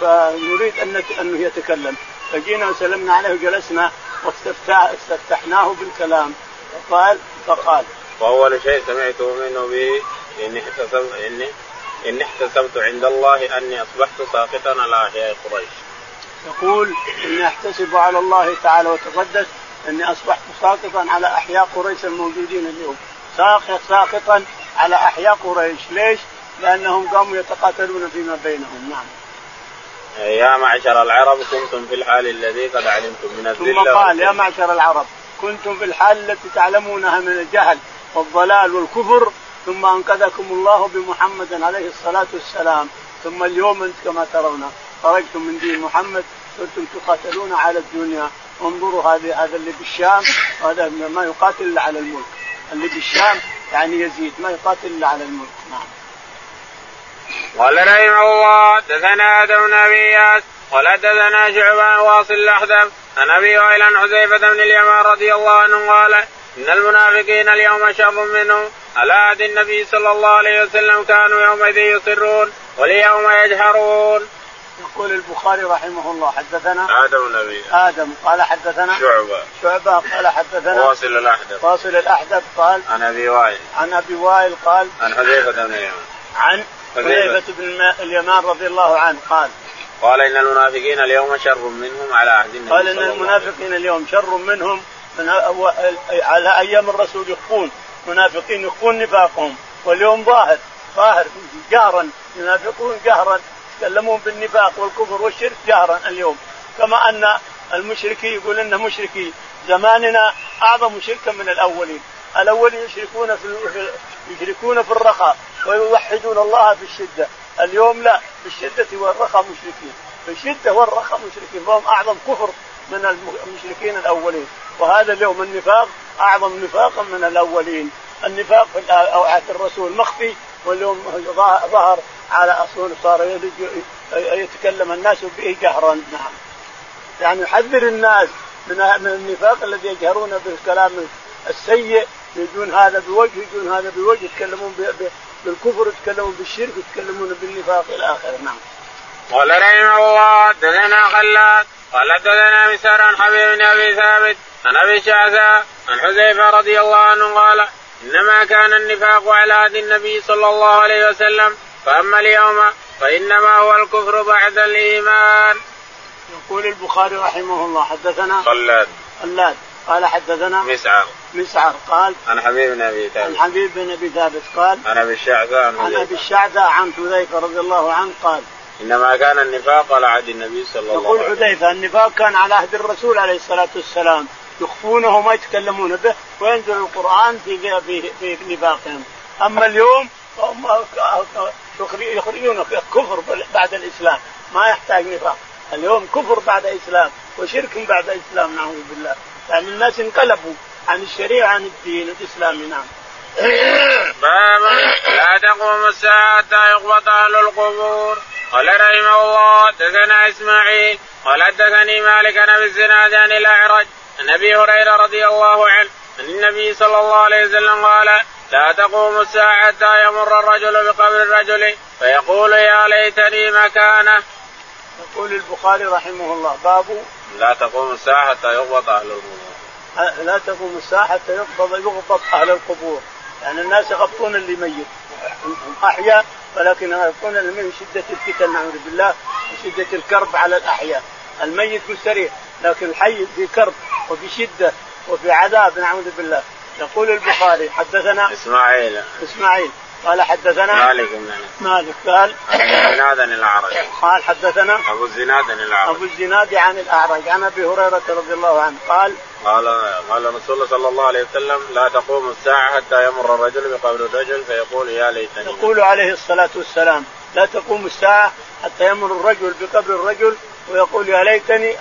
فنريد أن أنه يتكلم. فجينا وسلمنا عليه وجلسنا واستفتحناه بالكلام. فقال فقال. واول شيء سمعته منه به إني احتسبت اني إني احتسبت عند الله أني أصبحت ساقطا على أحياء قريش. يقول إني أحتسب على الله تعالى وتقدس إني أصبحت ساقطا على أحياء قريش الموجودين اليوم. ساقط ساقطا على أحياء قريش. ليش؟ لأنهم قاموا يتقاتلون فيما بينهم. نعم. يا معشر العرب كنتم في الحال الذي قد علمتم من الذلة ثم قال يا معشر العرب كنتم في الحال التي تعلمونها من الجهل والضلال والكفر ثم أنقذكم الله بمحمد عليه الصلاة والسلام. ثم اليوم أنت كما ترون خرجتم من دين محمد صرتم تقاتلون على الدنيا انظروا هذا هذا اللي بالشام هذا ما يقاتل إلا على الملك. اللي بالشام يعني يزيد ما يقاتل إلا على الملك. نعم. قال رحمه الله دثنا آدم بن إياس قال حدثنا شعبان واصل الاحدب عن أبي وائل عن حذيفة بن اليمان رضي الله عنه قال إن المنافقين اليوم شر منهم على عهد النبي صلى الله عليه وسلم كانوا يومئذ يصرون واليوم يجهرون. يقول البخاري رحمه الله حدثنا آدم النبي آدم قال حدثنا شعبة. شعبة قال حدثنا واصل الأحدث. واصل الأحدث قال عن أبي وائل. عن أبي وائل قال عن حذيفة بن اليمان. عن حذيفة. بن اليمان رضي الله عنه قال قال إن المنافقين اليوم شر منهم على عهد النبي قال إن المنافقين اليوم شر منهم من على أيام الرسول يخفون منافقين يخفون نفاقهم واليوم ظاهر ظاهر جهرا ينافقون جهرا يتكلمون بالنفاق والكفر والشرك جهرا اليوم. كما أن المشركي يقول إن مشركي زماننا أعظم شركا من الأولين. الأولين يشركون في يشركون في الرخاء ويوحدون الله في الشدة. اليوم لا في الشدة والرخاء مشركين. في الشدة والرخاء مشركين. فهم أعظم كفر من المشركين الأولين. وهذا اليوم النفاق أعظم نفاقا من الأولين. النفاق في عهد الرسول مخفي واليوم ظهر على أصول صار يتكلم الناس به جهرا. نعم. يعني يحذر الناس من من النفاق الذي يجهرون بالكلام السيء يجون هذا بوجه يجون هذا بوجه يتكلمون بالكفر يتكلمون بالشرك يتكلمون بالنفاق إلى آخره. نعم. قال رحمه الله دثنا خلاد قال دثنا مسار عن حبيب بن أبي ثابت عن أبي شعثاء عن حذيفة رضي الله عنه قال إنما كان النفاق على عهد النبي صلى الله عليه وسلم فأما اليوم فإنما هو الكفر بعد الإيمان. يقول البخاري رحمه الله حدثنا خلاد. خلاد. قال حدثنا مسعر. مسعر. قال عن حبيب بن أبي ثابت. عن حبيب بن أبي ثابت قال عن أبي الشعثاء عن عن أبي الشعثاء عن حذيفة رضي الله عنه قال إنما كان النفاق على عهد النبي صلى الله عليه وسلم. يقول حذيفه النفاق كان على عهد الرسول عليه الصلاة والسلام. يخفونه وما يتكلمون به وينزل القرآن في في في نفاقهم. أما اليوم فهم يخرجون كفر بعد الإسلام. ما يحتاج نفاق. اليوم كفر بعد إسلام وشرك بعد إسلام نعوذ بالله. يعني الناس انقلبوا عن الشريعة عن الدين الإسلامي نعم. باب لا تقوم الساعة حتى يقبض أهل القبور. قال رحمه الله دثنا إسماعيل. قال حدثني مالك عن أبي الزناد عن الأعرج. عن أبي هريرة رضي الله عنه عن النبي صلى الله عليه وسلم قال لا تقوم الساعة حتى يمر الرجل بقبر الرجل فيقول يا ليتني مكانه. يقول البخاري رحمه الله باب لا تقوم الساعة حتى يقبض أهل القبور. لا تقوم الساعة حتى يقبض يقبض أهل القبور، يعني الناس يغطون اللي ميت أحياء ولكن يغطون اللي من شدة الفتن نعوذ بالله وشدة الكرب على الأحياء، الميت مستريح لكن الحي في كرب وفي شدة وفي عذاب نعوذ بالله، يقول البخاري حدثنا إسماعيل. إسماعيل. قال حدثنا مالك بن مالك قال الزناد عن الأعرج. قال حدثنا أبو الزناد عن الأعرج. أبو الزناد عن الأعرج. عن أبي هريرة رضي الله عنه قال قال قال رسول الله صلى الله عليه وسلم لا تقوم الساعة حتى يمر الرجل بقبر الرجل فيقول يا ليتني يقول عليه الصلاة والسلام لا تقوم الساعة حتى يمر الرجل بقبر الرجل ويقول يا ليتني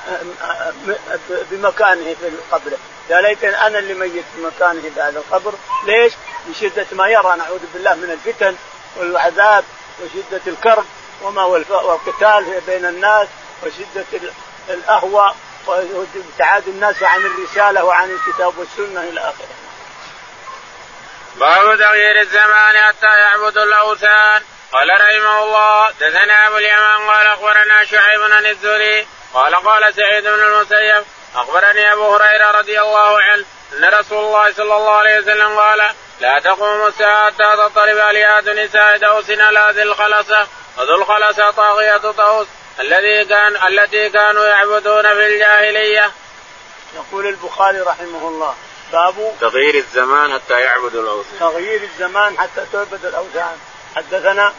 بمكانه في قبره يا ليتني أنا اللي ميت في مكانه هذا القبر ليش؟ لشدة ما يرى نعوذ بالله من الفتن والعذاب وشدة الكرب وما والقتال بين الناس وشدة الأهوى وابتعاد الناس عن الرسالة وعن الكتاب والسنة إلى آخره. باب تغيير الزمان حتى يعبدوا الأوثان قال رحمه الله دثنا أبو اليمان قال أخبرنا شعيب عن الزهري قال قال سعيد بن المسيب أخبرني أبو هريرة رضي الله عنه أن رسول الله صلى الله عليه وسلم قال لا تقوم الساعة حتى تضطرب اليات نساء دوس على ذي الخلصة وذو الخلصة طاغية طوس الذي كان التي كانوا يعبدون في الجاهلية. يقول البخاري رحمه الله باب تغيير الزمان حتى يعبدوا الأوثان. تغيير الزمان حتى تعبد الأوثان حدثنا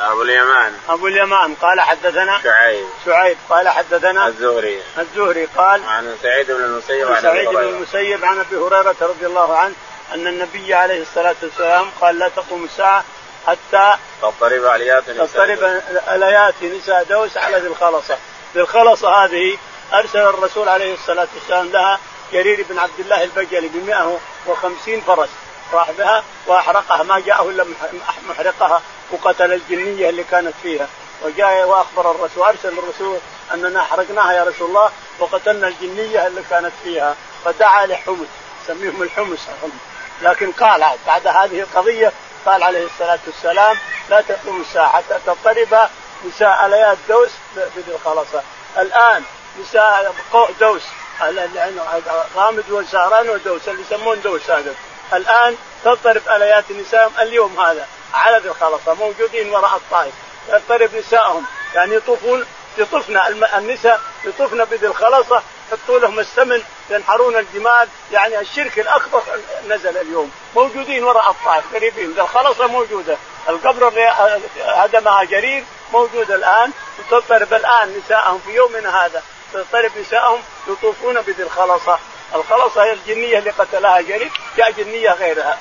أبو اليمان. أبو اليمان. قال حدثنا شعيب. شعيب. قال حدثنا الزهري. الزهري. قال عن سعيد بن المسيب عن سعيد بن المسيب عن أبي هريرة رضي الله عنه أن النبي عليه الصلاة والسلام قال لا تقوم الساعة حتى تضطرب آليات نساء تضطرب الايات نساء دوس على ذي الخلصة. ذي الخلصة هذه أرسل الرسول عليه الصلاة والسلام لها جرير بن عبد الله البجلي ب 150 فرس. راح بها وأحرقها. ما جاءه إلا محرقها وقتل الجنية اللي كانت فيها. وجاء وأخبر الرسول أرسل الرسول أننا حرقناها يا رسول الله وقتلنا الجنية اللي كانت فيها. فدعا لحمص سميهم الحمص لكن قال بعد هذه القضية قال عليه الصلاة والسلام لا تقوم الساعة حتى تضطرب نساء اليات دوس بذي الخلصه الآن نساء دوس. غامد وزهران ودوس اللي يسمون دوس هذا. الآن تضطرب آليات نسائهم اليوم هذا على ذي الخلصه موجودين وراء الطائف. تضطرب نسائهم يعني يطوفون يطفن النساء يطفن بذي الخلصه يحطوا لهم السمن ينحرون الجمال يعني الشرك الأكبر نزل اليوم. موجودين وراء الطائف قريبين. ذي الخلصه موجودة. القبر اللي هدمها جرير موجود الآن. وتضطرب الآن نساءهم في يومنا هذا. تضطرب نساءهم يطوفون بذي الخلصه الخلصه هي الجنية اللي قتلها جرير جاء جنية غيرها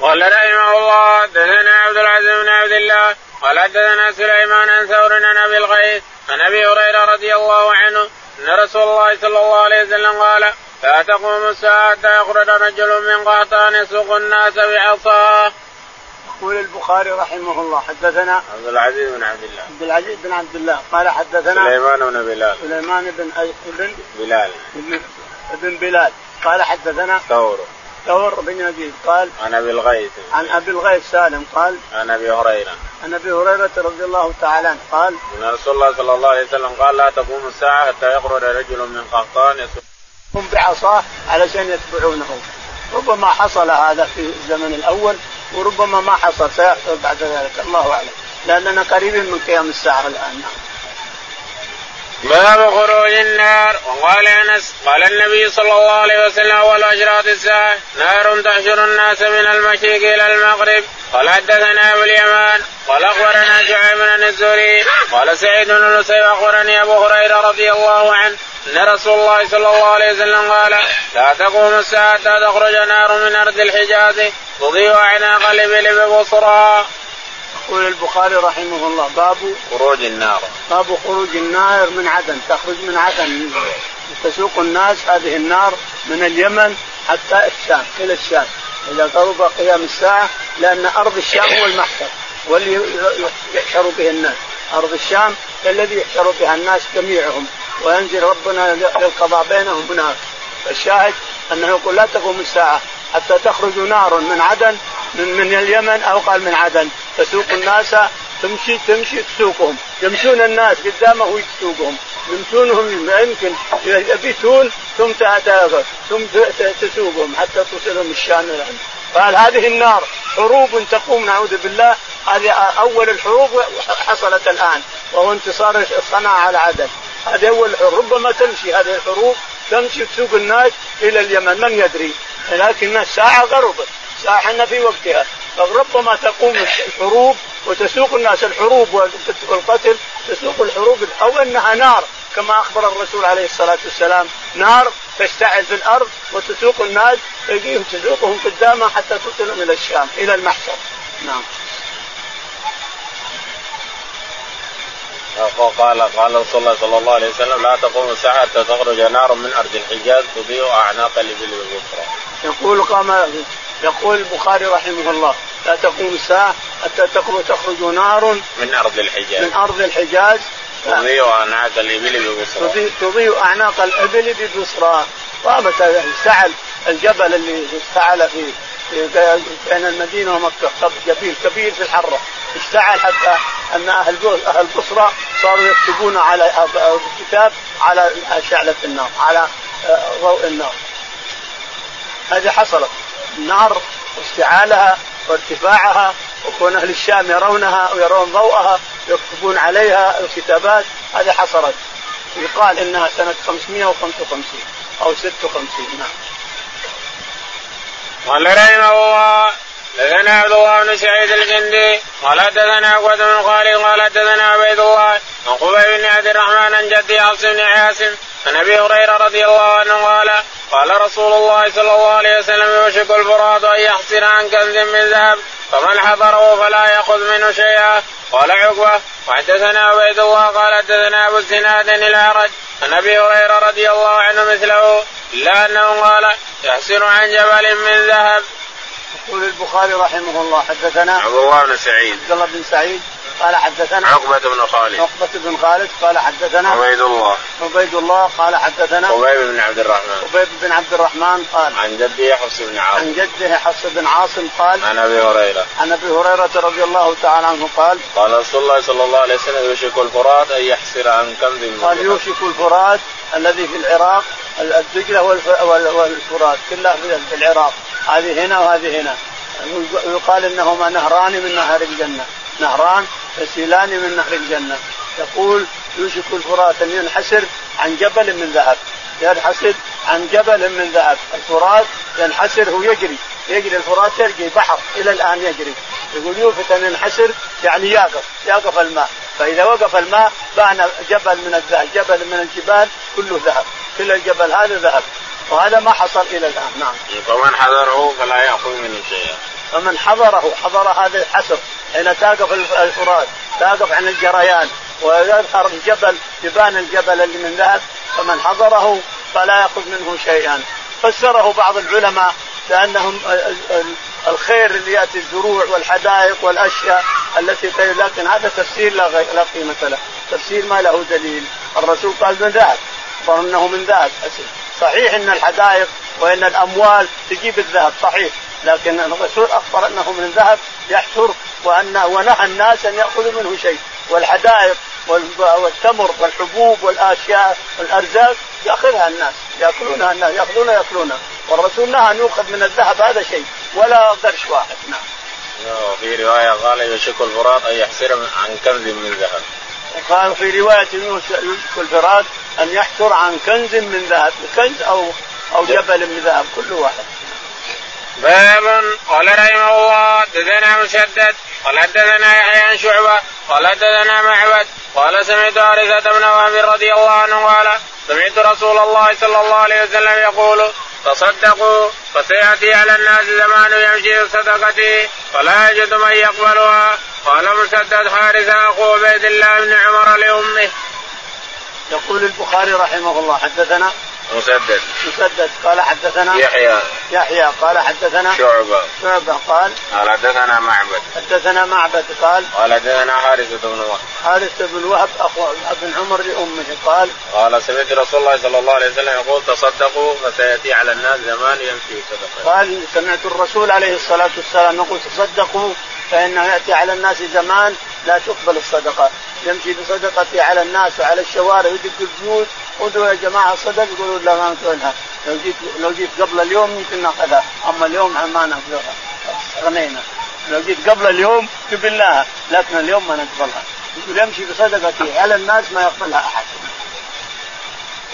قال رحمه الله دثنا عبد العزيز بن عبد الله قال حدثنا سليمان عن ثور عن أبي الغيث عن أبي هريرة رضي الله عنه أن رسول الله صلى الله عليه وسلم قال لا تقوم الساعة حتى يخرج رجل من قهطان يسوق الناس بعصاه. يقول البخاري رحمه الله حدثنا عبد العزيز بن عبد الله. عبد العزيز بن عبد الله قال حدثنا سليمان بن بلال. سليمان بن بن بلال. بن بلال. قال حدثنا ثور. ثور بن يزيد قال عن أبي الغيث. عن أبي الغيث سالم قال عن أبي هريرة. عن أبي هريرة رضي الله تعالى عنه قال إن رسول الله صلى الله عليه وسلم قال لا تقوم الساعة حتى يخرج رجل من قحطان يسوق بعصاه علشان يتبعونه. ربما حصل هذا في الزمن الأول وربما ما حصل سيحصل بعد ذلك. الله أعلم. لأننا قريبين من قيام الساعة الآن. باب خروج النار. وقال أنس قال النبي صلى الله عليه وسلم أول أشراط الساعة نار تحشر الناس من المشرق إلى المغرب. قال حدثنا أبو اليمان قال أخبرنا شعيب بن الزهري قال سعيد بن المسيب أخبرني أبو هريرة رضي الله عنه أن رسول الله صلى الله عليه وسلم قال لا تقوم الساعة حتى تخرج نار من أرض الحجاز تضيء أعناق الإبل ببصرى. يقول البخاري رحمه الله باب خروج النار. باب خروج النار من عدن تخرج من عدن. تسوق الناس هذه النار من اليمن حتى الشام إلى الشام. إذا قرب قيام الساعة لأن أرض الشام هو المحشر واللي يحشر به الناس. أرض الشام الذي يحشر بها الناس جميعهم وينزل ربنا للقضاء بينهم هناك الشاهد أنه يقول لا تقوم الساعة حتى تخرج نار من عدن من, من اليمن أو قال من عدن. تسوق الناس تمشي تمشي تسوقهم. يمشون الناس قدامه ويسوقهم. يمشونهم يمكن يبيتون ثم ثم تسوقهم حتى توصلهم الشام الآن. قال هذه النار حروب تقوم نعوذ بالله. هذه أول الحروب حصلت الآن وهو انتصار الصناعه على عدن هذه أول الحروب ربما تمشي هذه الحروب تمشي تسوق الناس إلى اليمن. من يدري؟ لكن الساعة غربت. ساعه إحنا في وقتها. فربما تقوم الحروب وتسوق الناس الحروب والقتل تسوق الحروب أو إنها نار. كما أخبر الرسول عليه الصلاة والسلام نار تشتعل في الأرض وتسوق الناس تجيهم تسوقهم قدامها حتى تصلهم إلى الشام إلى المحشر. نعم. قال قال رسول الله صلى الله عليه وسلم لا تقوم الساعة حتى تخرج نار من أرض الحجاز تضيء أعناق الإبل والبصرى. يقول قام يقول البخاري رحمه الله لا تقوم الساعة حتى تخرج نار من أرض الحجاز. من أرض الحجاز. تضيء أعناق الإبل ببصرى تضيء أعناق الإبل ببصرى قامت اشتعل الجبل اللي اشتعل في بين المدينة ومكة جبيل كبير في الحرة. اشتعل حتى أن أهل أهل البصره صاروا يكتبون على الكتاب على شعله النار على ضوء النار. هذه حصلت. النار واشتعالها وارتفاعها وكون أهل الشام يرونها ويرون ضوءها يكتبون عليها الكتابات هذه حصلت يقال إنها سنة 555 أو 56 نعم. قال رحمه الله دثنا عبد الله بن سعيد الجندي قال حدثنا عقبة بن خالد قال حدثنا عبيد الله عن قبيل بن عبد الرحمن عن جدي حفص بن عاصم عن أبي هريرة رضي الله عنه قال قال رسول الله صلى الله عليه وسلم يوشك الفرات أن يحصر عن كنز من ذهب فمن حضره فلا يأخذ منه شيئا. قال عقبة وحدثنا عبيد الله قال حدثنا أبو الزناد الأعرج عن أبي هريرة رضي الله عنه مثله إلا أنه قال يحسن عن جبل من ذهب. يقول البخاري رحمه الله حدثنا عبد الله بن سعيد. عبد الله بن سعيد. قال حدثنا عقبة بن خالد. عقبة بن خالد قال حدثنا عبيد الله. عبيد الله قال حدثنا خبيب بن عبد الرحمن. عبيد بن عبد الرحمن قال عن جده حفص بن عاصم. عن جده حفص بن عاصم قال عن أبي هريرة. عن أبي هريرة رضي الله تعالى عنه قال قال رسول الله صلى الله عليه وسلم يوشك الفرات أن يحسر عن كنز من قال. يوشك الفرات الذي في العراق وال- والفرات كلها في العراق. هذه هنا وهذه هنا. يقال إنهما نهران من نهر الجنة. نهران يسيلان من نهر الجنة. يقول يوشك الفرات ان ينحسر عن جبل من ذهب. ينحسر عن جبل من ذهب. الفرات ينحسر هو يجري. يجري الفرات يجري بحر. إلى الآن يجري. يقول يوفت ان ينحسر يعني يقف. يقف الماء. فإذا وقف الماء بان جبل من الذهب. جبل من الجبال كله ذهب. كل الجبل هذا ذهب. وهذا ما حصل إلى الآن. نعم. فمن حذره فلا يأخذ منه شيئا. فمن حضره حضر هذا الحسر حين تقف الفرات تقف عن الجريان ويظهر الجبل يبان الجبل اللي من ذهب فمن حضره فلا يأخذ منه شيئا. فسره بعض العلماء بأنهم الخير اللي يأتي الزروع والحدائق والأشياء التي تي- لكن هذا تفسير لا لا قيمة له، تفسير ما له دليل، الرسول قال من ذهب، أخبر انه من ذهب، صحيح إن الحدائق وإن الأموال تجيب الذهب صحيح، لكن الرسول أخبر أنه من ذهب يحشر وأن ونهى الناس أن يأخذوا منه شيء، والحدائق وال- والتمر والحبوب والأشياء والأرزاق يأخذها الناس، يأكلونها الناس، ياخذونها يأكلونها، والرسول نهى أن يؤخذ من الذهب هذا شيء ولا قرش واحد، نعم. وفي رواية قال يوشك الفرات أن يحسر عن كنز من ذهب. وقال في رواية يوسف يوسف الفرات أن يحفر عن كنز من ذهب كنز أو أو جبل من ذهب كل واحد. باب قال رحمه الله حدثنا مسدد قال حدثنا يحيى عن شعبة. قال حدثنا معبد. قال سمعت حارثة بن وهب رضي الله عنه قال سمعت رسول الله صلى الله عليه وسلم يقول تصدقوا فسيأتي على الناس زمان يمشي بصدقته فلا يجد من يقبلها. قال مسدد حارثة أخو عبيد الله بن عمر لأمه. يقول البخاري رحمه الله حدثنا مسدد. مسدد. قال حدثنا يحيى. يحيى. قال حدثنا شعبة. شعبة. قال قال حدثنا معبد. حدثنا معبد. قال قال حدثنا حارثة بن وهب. حارث بن وهب أخو ابن عمر لأمه. قال قال سمعت رسول الله صلى الله عليه وسلم يقول تصدقوا فسيأتي على الناس زمان يمشي. صدقه قال سمعت الرسول عليه الصلاة والسلام يقول تصدقوا فإنه يأتي على الناس زمان لا تقبل الصدقة. يمشي بصدقته على الناس وعلى الشوارع يدق البيوت. خذوا يا جماعة صدق يقولوا لا ما ناخذها لو جيت لو جيت قبل اليوم يمكن نأخذها. أما اليوم ما نأخذها. استغنينا لو جيت قبل اليوم قبلناها لكن اليوم ما نقبلها. يقول يمشي بصدقته على الناس ما يقبلها أحد.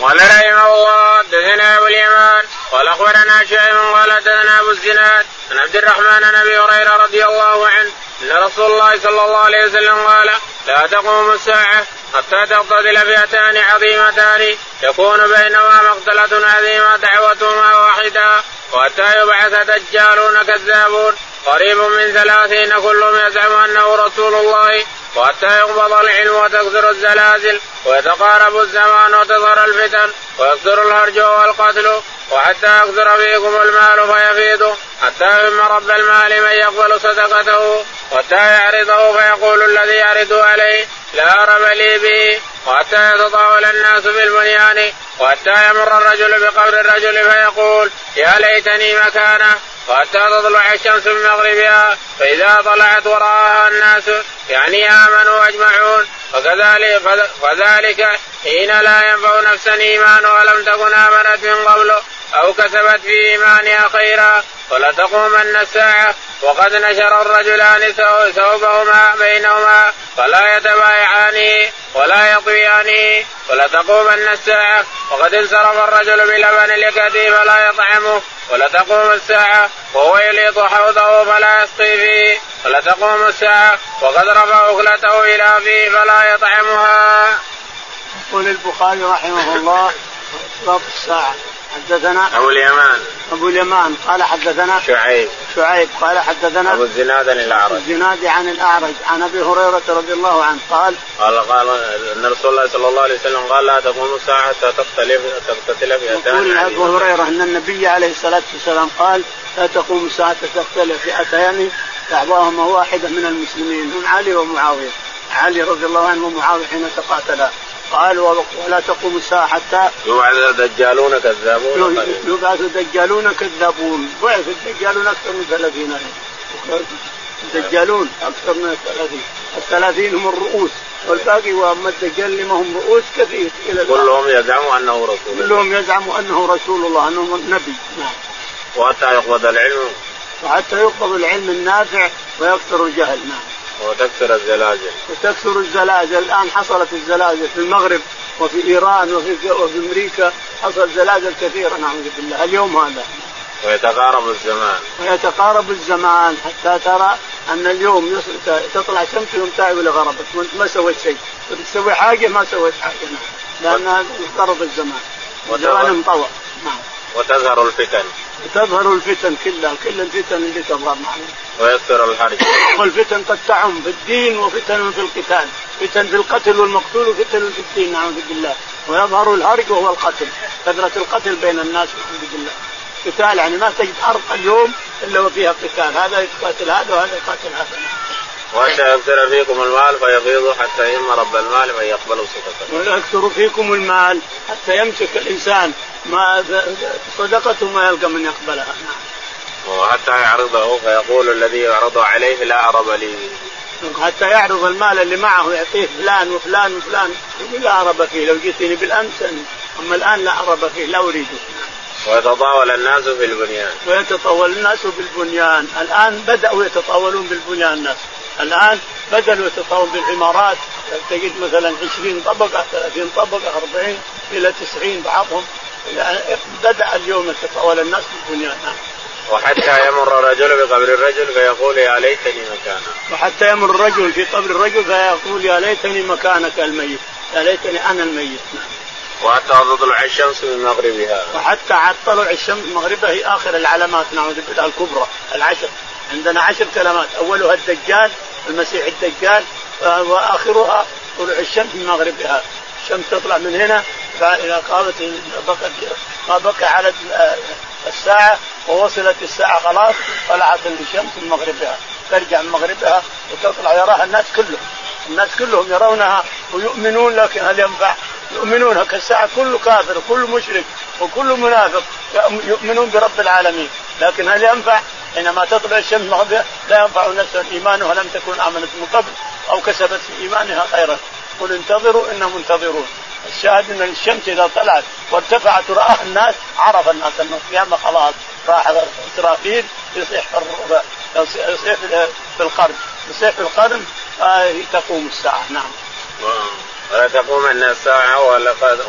قال رحمه الله حدثنا أبو اليمان. قال أخبرنا شيخ قال حدثنا أبو الزناد. عن عبد الرحمن عن أبي هريرة رضي الله عنه أن رسول الله صلى الله عليه وسلم قال لا تقوم الساعة حتى تقتتل فئتان عظيمتان. يكون بينهما مقتلة عظيمة دعوتهما واحدة وحتى يبعث دجالون كذابون. قريب من ثلاثين كلهم يزعم أنه رسول الله. وحتى يقبض العلم وتكثر الزلازل ويتقارب الزمان وتظهر الفتن ويكثر الهرج والقتل. وحتى يكثر فيكم المال فيفيض حتى يهم رب المال من يقبل صدقته وحتى يعرضه فيقول الذي يعرض عليه لا رب لي به. وحتى يتطاول الناس بالبنيان وحتى يمر الرجل بقبر الرجل فيقول يا ليتني مكانه. وحتى تطلع الشمس من مغربها فإذا طلعت وراءها الناس يعني آمنوا أجمعون وكذلك فذلك حين لا ينفع نفسا إيمان ولم تكن آمنت من قبل. أو كسبت في إيمانها خيرا ولتقومن الساعة. وقد نشر الرجلان ثوبهما بينهما فلا يتبايعان ولا يطويان ولتقومن الساعة. وقد انصرف الرجل بلبن لكدي فلا يطعمه. ولتقوم الساعة وهو يليط حوضه فلا يسقي فيه. ولتقوم الساعة وقد رفع أكلته إلى فيه فلا يطعمها. يقول البخاري رحمه الله أسباب الساعة حدثنا أبو اليمان. أبو اليمان. قال حدثنا شعيب. شعيب. قال حدثنا أبو الزناد عن الأعرج. الزناد عن الأعرج. عن أبي هريرة رضي الله عنه. قال قال قال إن رسول الله صلى الله عليه وسلم قال لا تقوم الساعة حتى تختلف تقتتل فئتان يقول أبو هريرة أن النبي عليه الصلاة والسلام قال لا تقوم الساعة تختلف فئتان دعواهما واحدة من المسلمين. هم علي ومعاوية. علي رضي الله عنه ومعاوية حين تقاتلا. قال ولا تقوم الساعة حتى يبعث دجالون كذابون. يبعث دجالون كذابون. بعث الدجالون أكثر من 30 الدجالون أكثر من الثلاثين الثلاثين هم الرؤوس. والباقي وأما الدجال اللي ما هم رؤوس كثير. إلى كلهم يزعموا أنه رسول كلهم يزعموا أنه رسول الله انه نبي. نعم. وحتى يقبض العلم. وحتى يقبض العلم النافع ويكثر الجهل. نعم. وتكثر الزلازل وتكثر الزلازل الآن حصلت الزلازل في المغرب وفي إيران وفي وفي أمريكا. حصل زلازل كثيرة نعوذ بالله. اليوم هذا. ويتقارب الزمان. ويتقارب الزمان. حتى ترى أن اليوم تطلع شمس يوم تعب إلى غربت وانت ما سويت شيء. تسوي حاجة ما سويت حاجة. نعم. لأن اقترب الزمان. الزمان انطوى نعم. وتظهر الفتن. وتظهر الفتن كلها كل الفتن اللي تظهر معنا. ويكثر الحرج والفتن قد تعم في الدين وفتن في القتال. فتن في القتل والمقتول وفتن في الدين نعوذ بالله. ويظهر الهرج وهو القتل. كثرة القتل بين الناس نعوذ بالله. قتال يعني ما تجد أرض اليوم إلا وفيها قتال. هذا يقاتل هذا وهذا يقاتل هذا. وحتى يكثر فيكم المال فيغيظ حتى يم رب المال من يقبل صدقته. ويكثر فيكم المال حتى يمسك الإنسان ما صدقته ما يلقى من يقبلها. وحتى يعرضه فيقول الذي يعرض عليه لا عرب لي. حتى يعرض المال اللي معه يعطيه فلان وفلان وفلان يقول لا عرب فيه لو جئتني بالامس أما الآن لا عرب فيه لا اريده. ويتطاول الناس في البنيان ويتطاول الناس بالبنيان الآن بدأوا يتطاولون بالبنيان الناس الآن بدأوا يتطاولون بالعمارات تجد مثلا 20 طبقة 30 طبقة 40 إلى 90 بعضهم. يعني بدأ اليوم يتطاول الناس بالبنيان وحتى يمر الرجل بقبر الرجل فيقول يا ليتني مكانه وحتى يمر الرجل في قبر الرجل فيقول يا ليتني مكانك الميت. يا ليتني أنا الميت. وحتى تطلع الشمس من مغربها. وحتى طلوع الشمس من مغربها هي آخر العلامات نعوذ بالله الكبرى العشر. عندنا عشر كلمات. أولها الدجال المسيح الدجال وآخرها طلوع الشمس من مغربها. الشمس تطلع من هنا فإذا قامت ما بقى على الساعة ووصلت الساعة خلاص طلعت الشمس من مغربها. ترجع من مغربها وتطلع يراها الناس كلهم. الناس كلهم يرونها ويؤمنون لكن هل ينفع؟ يؤمنون كالساعة كل كافر وكل مشرك وكل منافق يؤمنون برب العالمين. لكن هل ينفع؟ حينما تطلع الشمس مغربها لا ينفع نفسا إيمانها لم تكن آمنت من قبل أو كسبت في إيمانها خيرا. قل انتظروا إنهم منتظرون. الشاهد إن الشمس إذا طلعت وارتفعت وراها الناس عرف الناس ان القيامه خلاص. راح إسرافيل يصيح يصيح في القرن. يصيح في القرن آه تقوم الساعة. نعم. ولا تقومن الساعة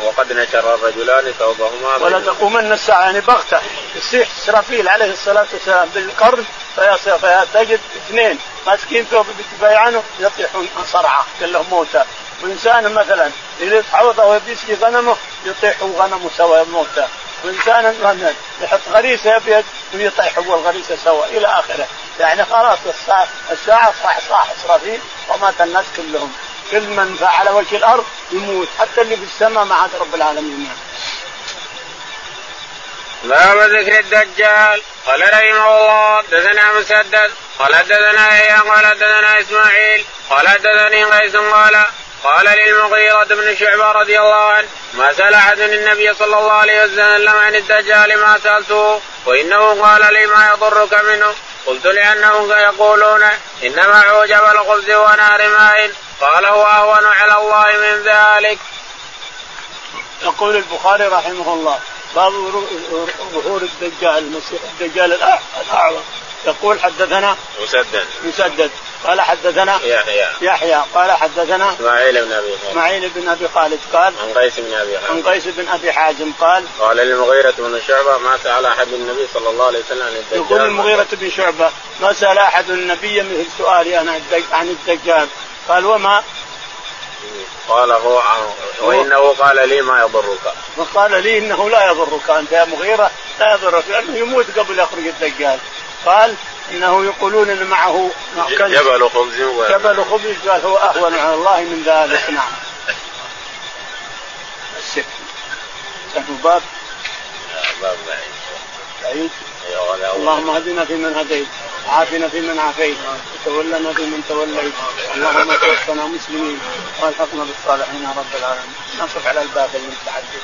وقد نشر الرجلان ثوبهما ولا تقومن الساعة يعني بغتة. يصيح إسرافيل عليه الصلاة والسلام بالقرن فتجد اثنين ماسكين ثوب بيعانه يطيحون صرعة كلهم موتى. وإنسان مثلا يريد حوضه ويسقي غنمه يطيحوا غنمه سوا موتى. وإنسان مثلا يحط غريسة يبيض ويطيح هو الغريسة سوا إلى آخره. يعني خلاص الساعة الساعة صاح صاح إسرافيل ومات الناس كلهم. كل من على وجه الأرض يموت حتى اللي في السماء ما عاد رب العالمين باب ذكر الدجال. قال رحمه الله حدثنا مسدد. قال حدثنا يحيى قال حدثنا إسماعيل. قال حدثني قيس قال قال للمغيرة بن شعبة رضي الله عنه ما سأل أحد النبي صلى الله عليه وسلم عن الدجال ما سألته وإنه قال لي ما يضرك منه. قلت لأنهم يقولون إنما عوجب الخبز ونار ماء. قال هو أهون على الله من ذلك. يقول البخاري رحمه الله باب ظهور الدجال المسيح الدجال الأعظم. يقول حدثنا مسدد. مسدد. قال حدثنا يحيى. يحيى. قال حدثنا إسماعيل بن أبي خالد. إسماعيل بن أبي خالد قال عن قيس بن أبي حازم. عن قيس بن أبي حازم قال قال للمغيرة بن شعبة ما سأل أحد النبي صلى الله عليه وسلم عن الدجال. يقول المغيرة بن شعبة ما سأل أحد النبي مثل سؤالي أنا عن الدجال. قال وما؟ قال هو وإنه قال لي ما يضرك. وقال لي إنه لا يضرك. أنت يا مغيرة لا يضرك لأنه يموت قبل يخرج الدجال. قال إنه يقولون إن معه جبل خبز جبل خبز. قال هو أهون على الله من ذلك. نعم. السكت باب. باب بعيد. بعيد. اللهم اهدنا فيمن هديت عافنا في من عافيت وتولنا في من توليت. اللهم توفنا مسلمين والحقنا بالصالحين يا رب العالمين. نقف على الباب المتحدث